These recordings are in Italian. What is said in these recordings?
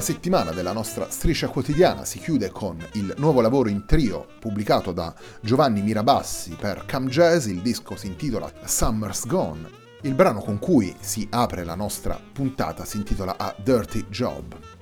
La settimana della nostra striscia quotidiana si chiude con il nuovo lavoro in trio pubblicato da Giovanni Mirabassi per Cam Jazz, il disco si intitola Summer's Gone. Il brano con cui si apre la nostra puntata si intitola A Dirty Job.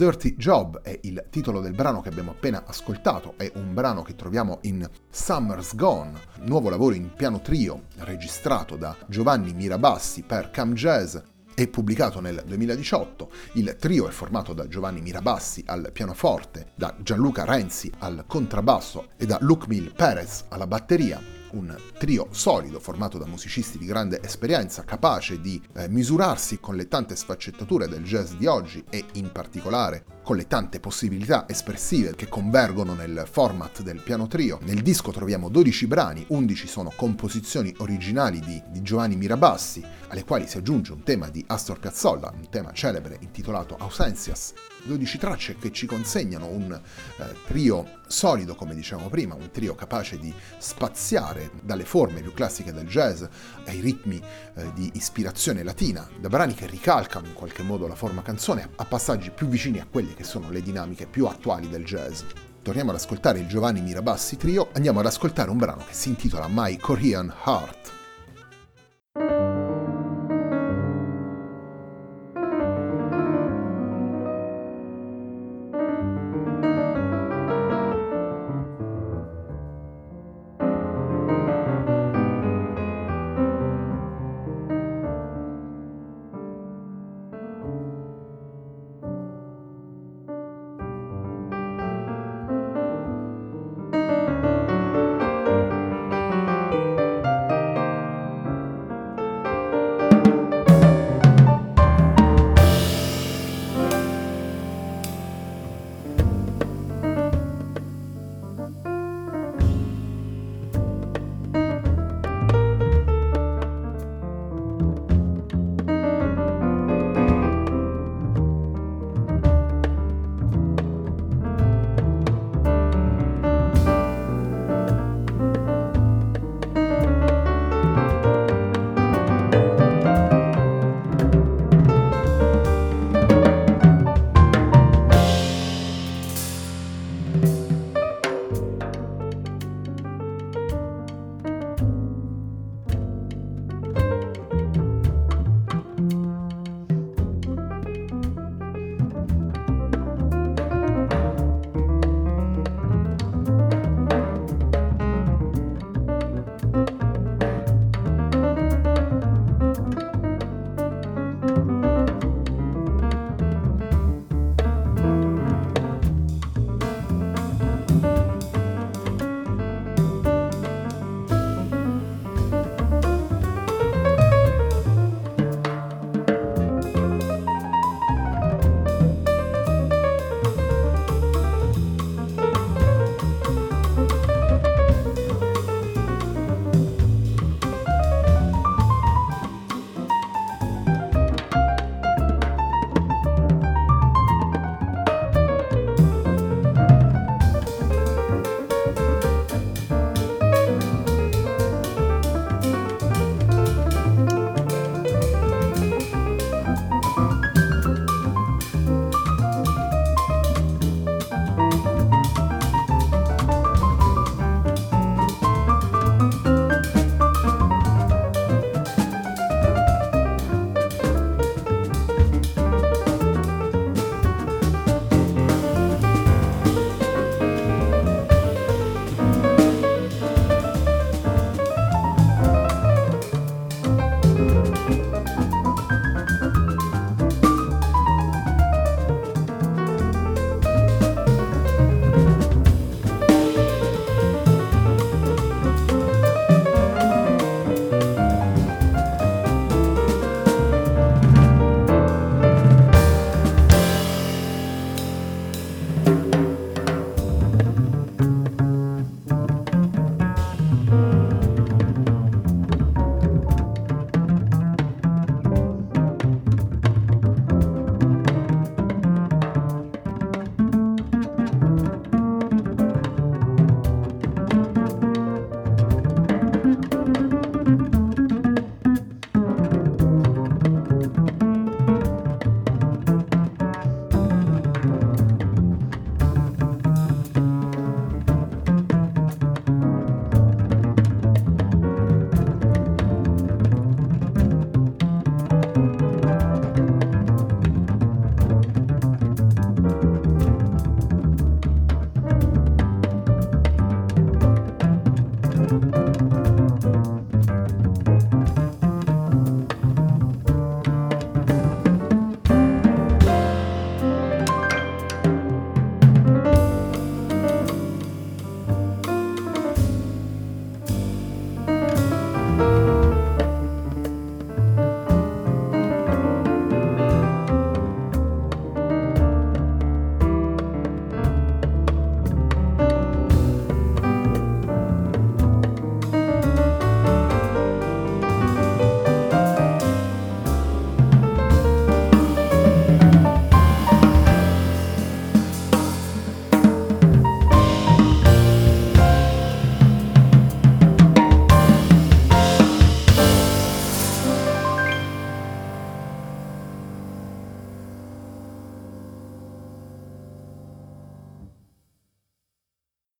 Dirty Job è il titolo del brano che abbiamo appena ascoltato, è un brano che troviamo in Summer's Gone, nuovo lavoro in piano trio registrato da Giovanni Mirabassi per Cam Jazz e pubblicato nel 2018. Il trio è formato da Giovanni Mirabassi al pianoforte, da Gianluca Renzi al contrabbasso e da Lucmil Perez alla batteria un trio solido formato da musicisti di grande esperienza, capace di eh, misurarsi con le tante sfaccettature del jazz di oggi e in particolare con le tante possibilità espressive che convergono nel format del piano trio. Nel disco troviamo 12 brani, 11 sono composizioni originali di, di Giovanni Mirabassi, alle quali si aggiunge un tema di Astor Piazzolla, un tema celebre intitolato Ausencias, 12 tracce che ci consegnano un eh, trio solido, come dicevamo prima, un trio capace di spaziare dalle forme più classiche del jazz ai ritmi eh, di ispirazione latina, da brani che ricalcano in qualche modo la forma canzone a passaggi più vicini a quelle che sono le dinamiche più attuali del jazz. Torniamo ad ascoltare il Giovanni Mirabassi Trio, andiamo ad ascoltare un brano che si intitola My Korean Heart.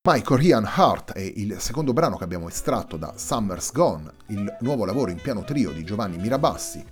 My Korean Heart è il secondo brano che abbiamo estratto da Summer's Gone, il nuovo lavoro in piano trio di Giovanni Mirabassi.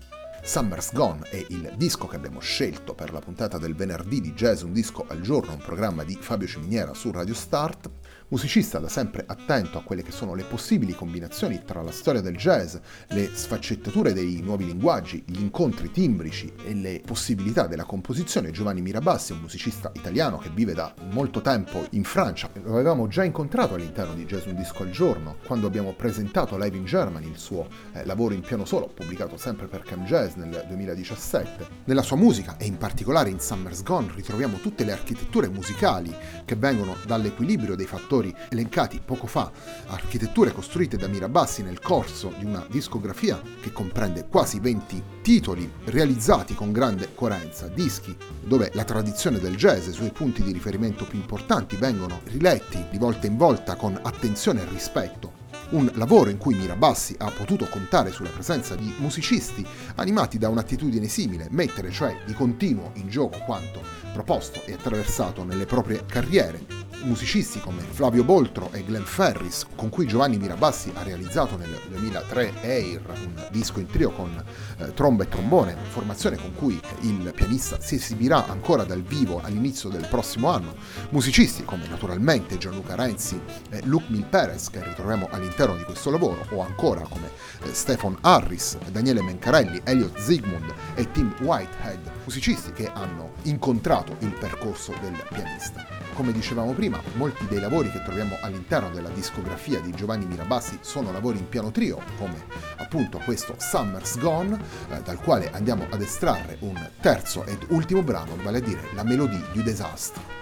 Summer's Gone è il disco che abbiamo scelto per la puntata del venerdì di Jazz Un Disco al Giorno, un programma di Fabio Ciminiera su Radio Start musicista da sempre attento a quelle che sono le possibili combinazioni tra la storia del jazz, le sfaccettature dei nuovi linguaggi, gli incontri timbrici e le possibilità della composizione, Giovanni Mirabassi, un musicista italiano che vive da molto tempo in Francia, lo avevamo già incontrato all'interno di Jazz Un Disco al Giorno, quando abbiamo presentato Live in Germany, il suo eh, lavoro in piano solo, pubblicato sempre per Cam Jazz nel 2017. Nella sua musica, e in particolare in Summer's Gone, ritroviamo tutte le architetture musicali che vengono dall'equilibrio dei fattori autori elencati poco fa, architetture costruite da Mirabassi nel corso di una discografia che comprende quasi 20 titoli realizzati con grande coerenza, dischi dove la tradizione del jazz e i suoi punti di riferimento più importanti vengono riletti di volta in volta con attenzione e rispetto. Un lavoro in cui Mirabassi ha potuto contare sulla presenza di musicisti animati da un'attitudine simile, mettere cioè di continuo in gioco quanto proposto e attraversato nelle proprie carriere, musicisti come Flavio Boltro e Glenn Ferris, con cui Giovanni Mirabassi ha realizzato nel 2003 Air, un disco in trio con eh, tromba e trombone, formazione con cui il pianista si esibirà ancora dal vivo all'inizio del prossimo anno, musicisti come naturalmente Gianluca Renzi e Luke Milperez che ritroviamo all'interno di questo lavoro, o ancora come eh, Stefan Harris, Daniele Mencarelli, Elliot Zygmunt e Tim Whitehead, musicisti che hanno incontrato il percorso del pianista. Come dicevamo prima, molti dei lavori che troviamo all'interno della discografia di Giovanni Mirabassi sono lavori in piano trio, come appunto questo Summer's Gone, eh, dal quale andiamo ad estrarre un terzo ed ultimo brano, vale a dire la melodie du désastre.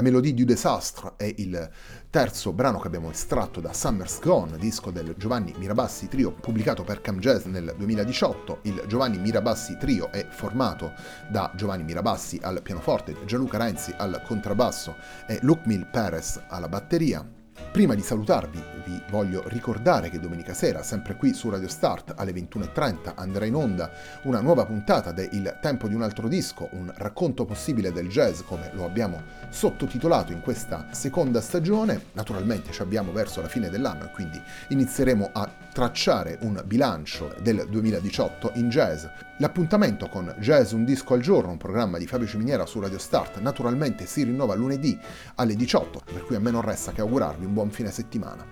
La Mélodie du Désastre è il terzo brano che abbiamo estratto da Summer's Gone, disco del Giovanni Mirabassi Trio pubblicato per Cam Jazz nel 2018. Il Giovanni Mirabassi Trio è formato da Giovanni Mirabassi al pianoforte, Gianluca Renzi al contrabbasso e Lukmil Perez alla batteria. Prima di salutarvi vi voglio ricordare che domenica sera, sempre qui su Radio Start alle 21.30, andrà in onda una nuova puntata de Il tempo di un altro disco, un racconto possibile del jazz come lo abbiamo sottotitolato in questa seconda stagione. Naturalmente ci abbiamo verso la fine dell'anno e quindi inizieremo a tracciare un bilancio del 2018 in jazz. L'appuntamento con Jazz Un Disco al Giorno, un programma di Fabio Ciminiera su Radio Start, naturalmente si rinnova lunedì alle 18, per cui a me non resta che augurarvi un buon fine settimana.